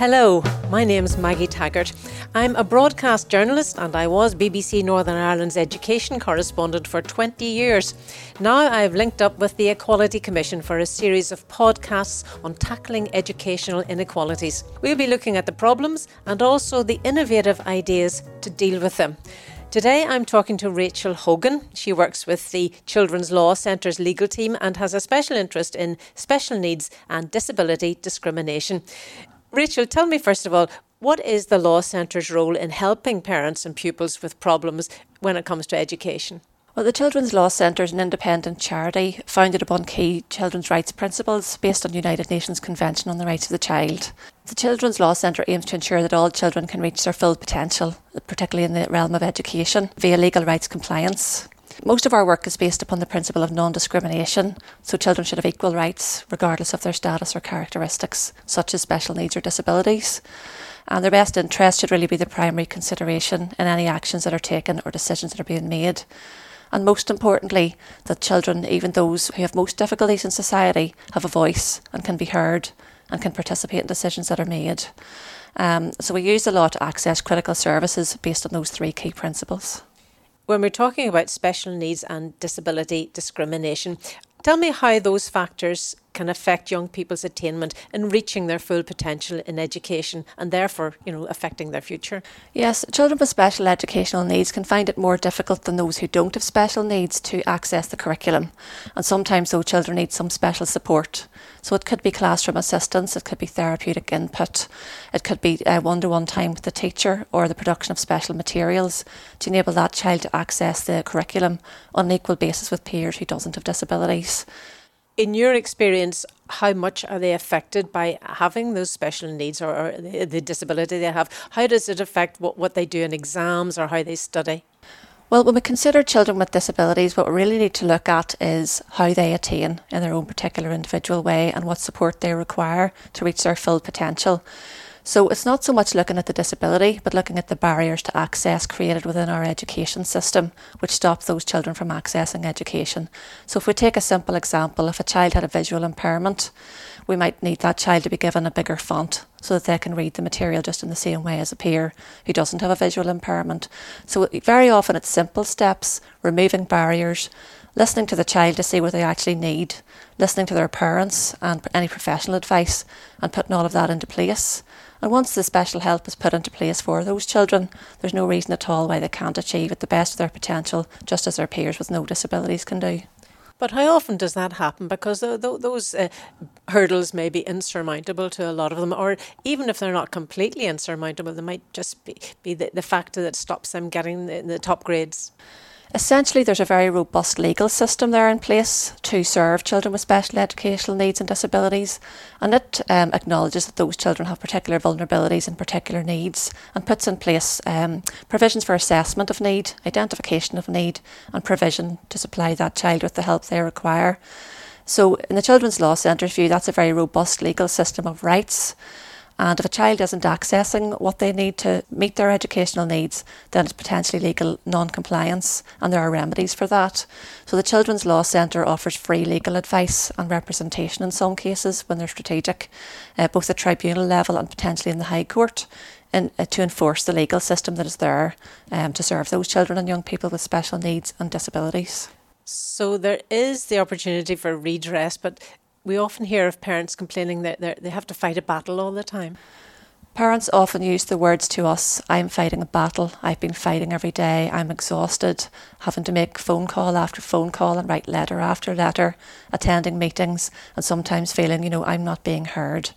Hello, my name's Maggie Taggart. I'm a broadcast journalist and I was BBC Northern Ireland's education correspondent for 20 years. Now I've linked up with the Equality Commission for a series of podcasts on tackling educational inequalities. We'll be looking at the problems and also the innovative ideas to deal with them. Today I'm talking to Rachel Hogan. She works with the Children's Law Centre's legal team and has a special interest in special needs and disability discrimination. Rachel, tell me first of all, what is the Law Centre's role in helping parents and pupils with problems when it comes to education? Well, the Children's Law Centre is an independent charity founded upon key children's rights principles based on the United Nations Convention on the Rights of the Child. The Children's Law Centre aims to ensure that all children can reach their full potential, particularly in the realm of education, via legal rights compliance. Most of our work is based upon the principle of non discrimination, so children should have equal rights regardless of their status or characteristics, such as special needs or disabilities. And their best interest should really be the primary consideration in any actions that are taken or decisions that are being made. And most importantly, that children, even those who have most difficulties in society, have a voice and can be heard and can participate in decisions that are made. Um, so we use the law to access critical services based on those three key principles. When we're talking about special needs and disability discrimination, tell me how those factors can affect young people's attainment in reaching their full potential in education and therefore, you know, affecting their future? Yes, children with special educational needs can find it more difficult than those who don't have special needs to access the curriculum. And sometimes those children need some special support. So it could be classroom assistance, it could be therapeutic input, it could be one to one time with the teacher or the production of special materials to enable that child to access the curriculum on an equal basis with peers who doesn't have disabilities in your experience, how much are they affected by having those special needs or, or the, the, disability they have? How does it affect what, what they do in exams or how they study? Well, when we consider children with disabilities, what we really need to look at is how they attain in their own particular individual way and what support they require to reach their full potential. So it's not so much looking at the disability, but looking at the barriers to access created within our education system, which stop those children from accessing education. So if we take a simple example, if a child had a visual impairment, we might need that child to be given a bigger font so that they can read the material just in the same way as a peer who doesn't have a visual impairment. So very often it's simple steps, removing barriers, listening to the child to see what they actually need, listening to their parents and any professional advice, and putting all of that into place. And once the special help is put into place for those children, there's no reason at all why they can't achieve at the best of their potential, just as their peers with no disabilities can do. But how often does that happen? Because th- th- those uh, hurdles may be insurmountable to a lot of them, or even if they're not completely insurmountable, they might just be, be the, the factor that stops them getting the, the top grades. Essentially, there's a very robust legal system there in place to serve children with special educational needs and disabilities, and it um, acknowledges that those children have particular vulnerabilities and particular needs and puts in place um, provisions for assessment of need, identification of need, and provision to supply that child with the help they require. So, in the Children's Law Centre's view, that's a very robust legal system of rights. And if a child isn't accessing what they need to meet their educational needs, then it's potentially legal non compliance, and there are remedies for that. So the Children's Law Centre offers free legal advice and representation in some cases when they're strategic, uh, both at tribunal level and potentially in the High Court. In, uh, to enforce the legal system that is there um, to serve those children and young people with special needs and disabilities. So there is the opportunity for redress, but we often hear of parents complaining that they have to fight a battle all the time. Parents often use the words to us, I'm fighting a battle, I've been fighting every day, I'm exhausted, having to make phone call after phone call and write letter after letter, attending meetings, and sometimes feeling, you know, I'm not being heard.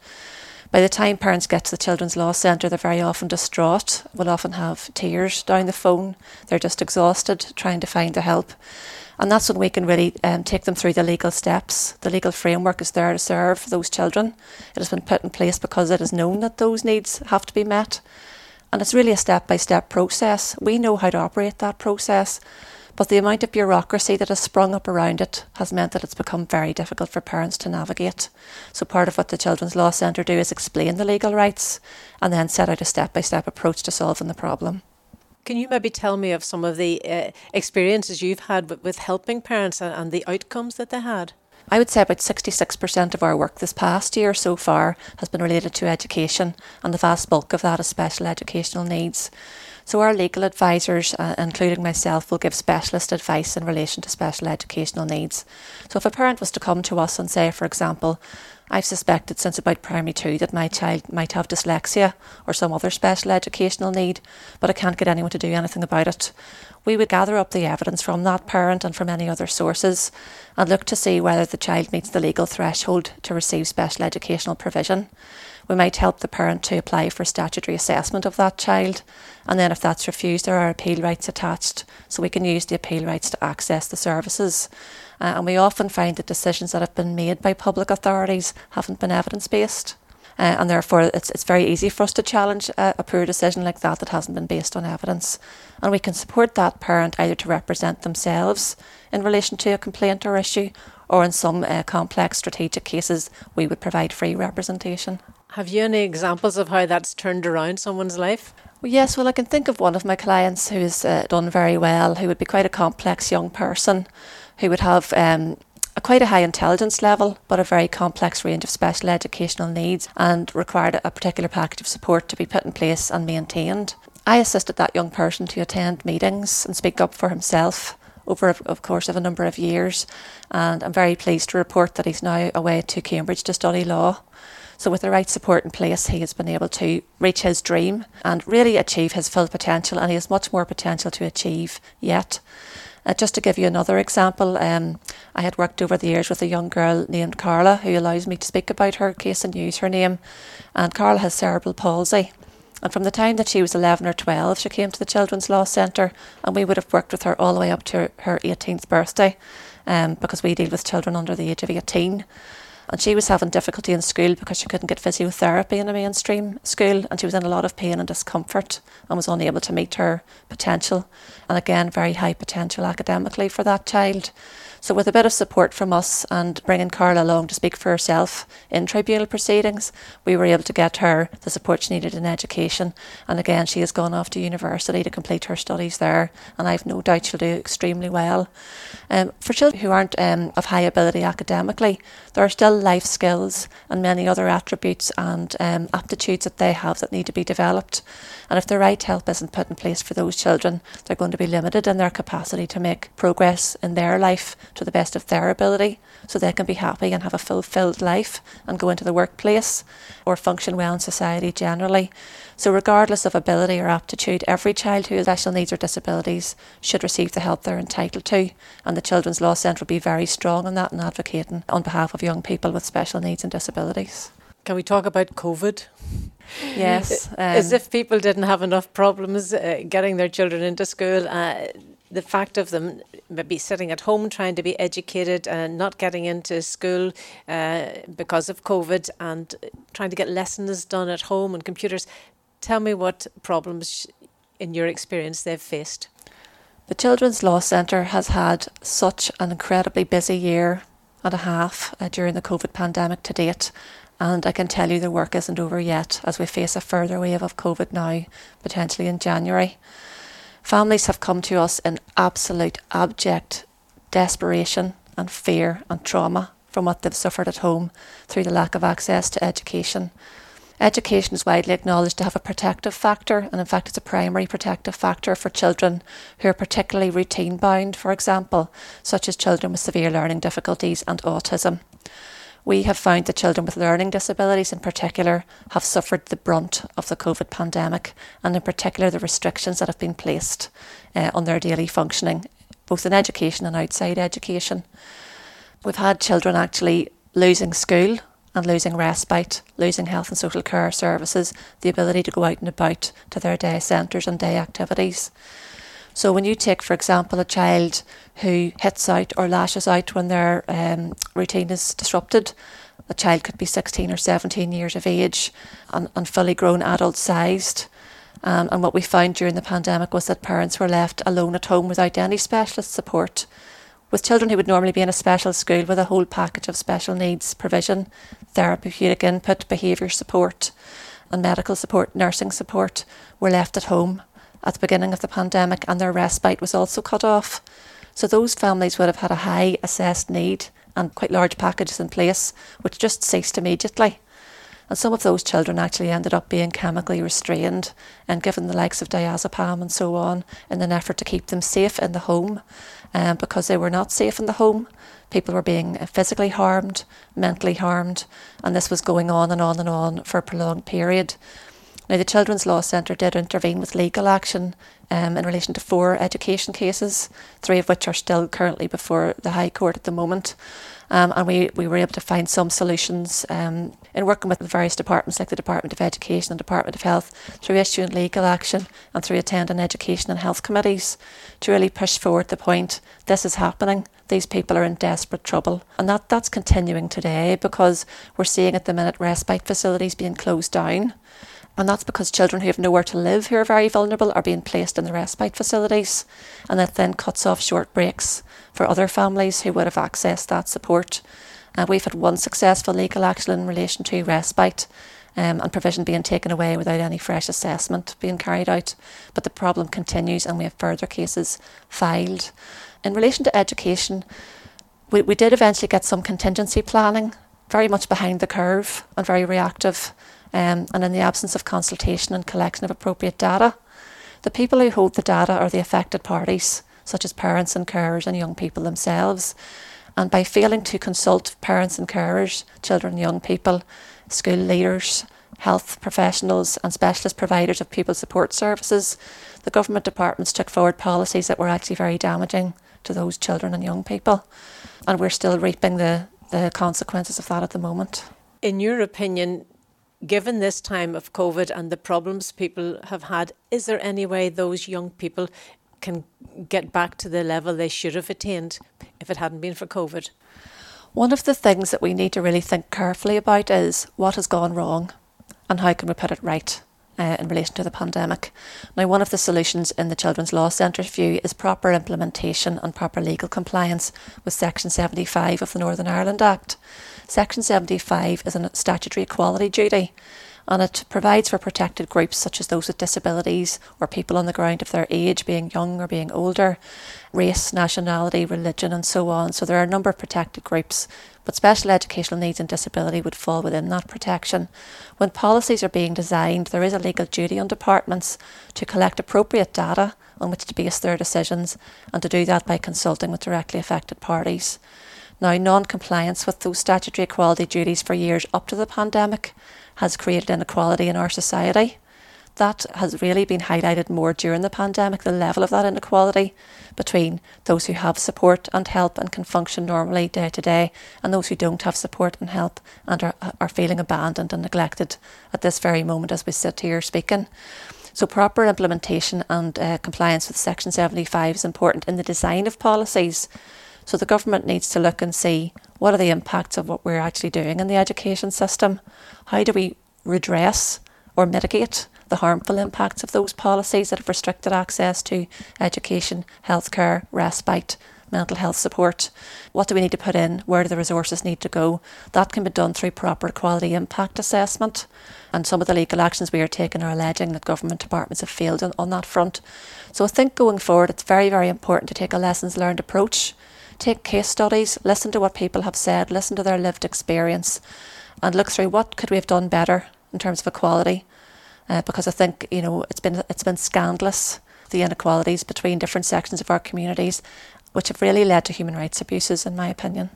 By the time parents get to the Children's Law Centre, they're very often distraught, will often have tears down the phone, they're just exhausted trying to find the help. And that's when we can really um, take them through the legal steps. The legal framework is there to serve those children. It has been put in place because it is known that those needs have to be met. And it's really a step by step process. We know how to operate that process, but the amount of bureaucracy that has sprung up around it has meant that it's become very difficult for parents to navigate. So, part of what the Children's Law Centre do is explain the legal rights and then set out a step by step approach to solving the problem. Can you maybe tell me of some of the uh, experiences you've had with, with helping parents and, and the outcomes that they had? I would say about 66% of our work this past year so far has been related to education, and the vast bulk of that is special educational needs. So, our legal advisors, uh, including myself, will give specialist advice in relation to special educational needs. So, if a parent was to come to us and say, for example, I've suspected since about primary two that my child might have dyslexia or some other special educational need, but I can't get anyone to do anything about it. We would gather up the evidence from that parent and from any other sources and look to see whether the child meets the legal threshold to receive special educational provision. We might help the parent to apply for statutory assessment of that child, and then if that's refused, there are appeal rights attached, so we can use the appeal rights to access the services. Uh, and we often find that decisions that have been made by public authorities haven't been evidence based. Uh, and therefore, it's, it's very easy for us to challenge a, a poor decision like that that hasn't been based on evidence. And we can support that parent either to represent themselves in relation to a complaint or issue, or in some uh, complex strategic cases, we would provide free representation. Have you any examples of how that's turned around someone's life? Well, yes, well, I can think of one of my clients who's uh, done very well, who would be quite a complex young person who would have um, a quite a high intelligence level, but a very complex range of special educational needs and required a particular package of support to be put in place and maintained. I assisted that young person to attend meetings and speak up for himself over, of course, of a number of years, and I'm very pleased to report that he's now away to Cambridge to study law. So, with the right support in place, he has been able to reach his dream and really achieve his full potential, and he has much more potential to achieve yet. Uh, just to give you another example, um, I had worked over the years with a young girl named Carla who allows me to speak about her case and use her name. And Carla has cerebral palsy. And from the time that she was 11 or 12, she came to the Children's Law Centre, and we would have worked with her all the way up to her 18th birthday um, because we deal with children under the age of 18 and she was having difficulty in school because she couldn't get physiotherapy in a mainstream school and she was in a lot of pain and discomfort and was unable to meet her potential. And again very high potential academically for that child so, with a bit of support from us and bringing Carla along to speak for herself in tribunal proceedings, we were able to get her the support she needed in education. And again, she has gone off to university to complete her studies there, and I've no doubt she'll do extremely well. Um, for children who aren't um, of high ability academically, there are still life skills and many other attributes and um, aptitudes that they have that need to be developed. And if the right help isn't put in place for those children, they're going to be limited in their capacity to make progress in their life to the best of their ability so they can be happy and have a fulfilled life and go into the workplace or function well in society generally. So, regardless of ability or aptitude, every child who has special needs or disabilities should receive the help they're entitled to. And the Children's Law Centre will be very strong on that and advocating on behalf of young people with special needs and disabilities. Can we talk about COVID? Yes. Um, As if people didn't have enough problems uh, getting their children into school. Uh, the fact of them maybe sitting at home trying to be educated and not getting into school uh, because of COVID and trying to get lessons done at home and computers. Tell me what problems, in your experience, they've faced. The Children's Law Centre has had such an incredibly busy year and a half uh, during the COVID pandemic to date. And I can tell you the work isn't over yet as we face a further wave of COVID now, potentially in January. Families have come to us in absolute abject desperation and fear and trauma from what they've suffered at home through the lack of access to education. Education is widely acknowledged to have a protective factor, and in fact, it's a primary protective factor for children who are particularly routine bound, for example, such as children with severe learning difficulties and autism we have found that children with learning disabilities in particular have suffered the brunt of the COVID pandemic, and in particular the restrictions that have been placed uh, on their daily functioning, both in education and outside education. We've had children actually losing school and losing respite, losing health and social care services, the ability to go out and about to their day centres and day activities. So when you take, for example, a child who hits out or lashes out when their um, routine is disrupted, a child could be 16 or 17 years of age and, and fully grown adult sized. Um, and what we found during the pandemic was that parents were left alone at home without any specialist support. With children who would normally be in a special school with a whole package of special needs provision, therapeutic input, behaviour support, and medical support, nursing support, were left at home at the beginning of the pandemic and their respite was also cut off. So those families would have had a high assessed need and quite large packages in place, which just ceased immediately. And some of those children actually ended up being chemically restrained and given the likes of diazepam and so on in an effort to keep them safe in the home um, because they were not safe in the home. People were being physically harmed, mentally harmed, and this was going on and on and on for a prolonged period. Now, the Children's Law Centre did intervene with legal action um, in relation to four education cases, three of which are still currently before the High Court at the moment. Um, and we, we were able to find some solutions um, in working with the various departments like the Department of Education and Department of Health through issuing legal action and through attending education and health committees to really push forward the point this is happening. These people are in desperate trouble. And that, that's continuing today because we're seeing at the minute respite facilities being closed down. And that's because children who have nowhere to live, who are very vulnerable, are being placed in the respite facilities. And that then cuts off short breaks for other families who would have accessed that support. Uh, we've had one successful legal action in relation to respite um, and provision being taken away without any fresh assessment being carried out. But the problem continues, and we have further cases filed. In relation to education, we, we did eventually get some contingency planning, very much behind the curve and very reactive um, and in the absence of consultation and collection of appropriate data. The people who hold the data are the affected parties, such as parents and carers and young people themselves. And by failing to consult parents and carers, children and young people, school leaders, health professionals, and specialist providers of pupil support services, the government departments took forward policies that were actually very damaging to those children and young people. And we're still reaping the, the consequences of that at the moment. In your opinion, given this time of COVID and the problems people have had, is there any way those young people can get back to the level they should have attained if it hadn't been for COVID? One of the things that we need to really think carefully about is what has gone wrong and how can we put it right uh, in relation to the pandemic. Now, one of the solutions in the Children's Law Centre's view is proper implementation and proper legal compliance with Section 75 of the Northern Ireland Act. Section 75 is a statutory equality duty and it provides for protected groups such as those with disabilities or people on the ground of their age, being young or being older, race, nationality, religion, and so on. So there are a number of protected groups, but special educational needs and disability would fall within that protection. When policies are being designed, there is a legal duty on departments to collect appropriate data on which to base their decisions and to do that by consulting with directly affected parties. Now, non compliance with those statutory equality duties for years up to the pandemic has created inequality in our society. That has really been highlighted more during the pandemic, the level of that inequality between those who have support and help and can function normally day to day and those who don't have support and help and are, are feeling abandoned and neglected at this very moment as we sit here speaking. So, proper implementation and uh, compliance with Section 75 is important in the design of policies. So, the government needs to look and see what are the impacts of what we're actually doing in the education system? How do we redress or mitigate the harmful impacts of those policies that have restricted access to education, healthcare, respite, mental health support. What do we need to put in? Where do the resources need to go? That can be done through proper equality impact assessment. And some of the legal actions we are taking are alleging that government departments have failed on, on that front. So I think going forward, it's very, very important to take a lessons learned approach take case studies, listen to what people have said, listen to their lived experience, and look through what could we have done better in terms of equality. Uh, because I think you know it's been it's been scandalous the inequalities between different sections of our communities, which have really led to human rights abuses, in my opinion.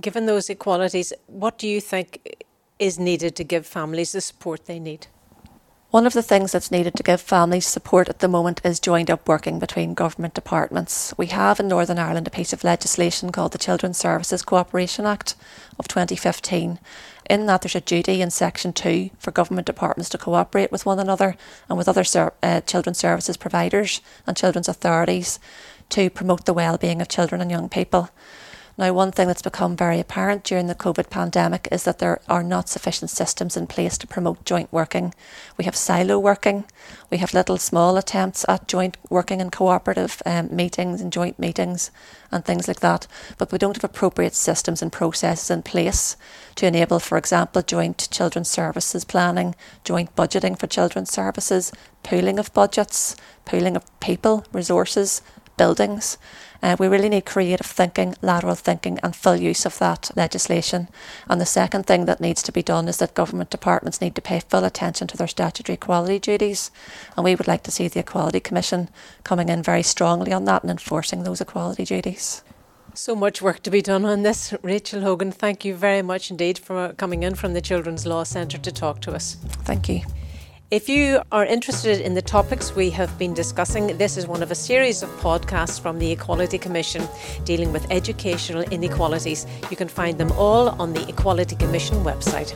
Given those equalities, what do you think is needed to give families the support they need? One of the things that's needed to give families support at the moment is joined up working between government departments. We have in Northern Ireland a piece of legislation called the Children's Services Cooperation Act of 2015. In that, there's a duty in Section 2 for government departments to cooperate with one another and with other ser- uh, children's services providers and children's authorities to promote the well-being of children and young people. Now, one thing that's become very apparent during the COVID pandemic is that there are not sufficient systems in place to promote joint working. We have silo working, we have little small attempts at joint working and cooperative um, meetings and joint meetings and things like that, but we don't have appropriate systems and processes in place to enable, for example, joint children's services planning, joint budgeting for children's services, pooling of budgets, pooling of people, resources, buildings. Uh, we really need creative thinking, lateral thinking, and full use of that legislation. And the second thing that needs to be done is that government departments need to pay full attention to their statutory equality duties. And we would like to see the Equality Commission coming in very strongly on that and enforcing those equality duties. So much work to be done on this. Rachel Hogan, thank you very much indeed for coming in from the Children's Law Centre to talk to us. Thank you. If you are interested in the topics we have been discussing, this is one of a series of podcasts from the Equality Commission dealing with educational inequalities. You can find them all on the Equality Commission website.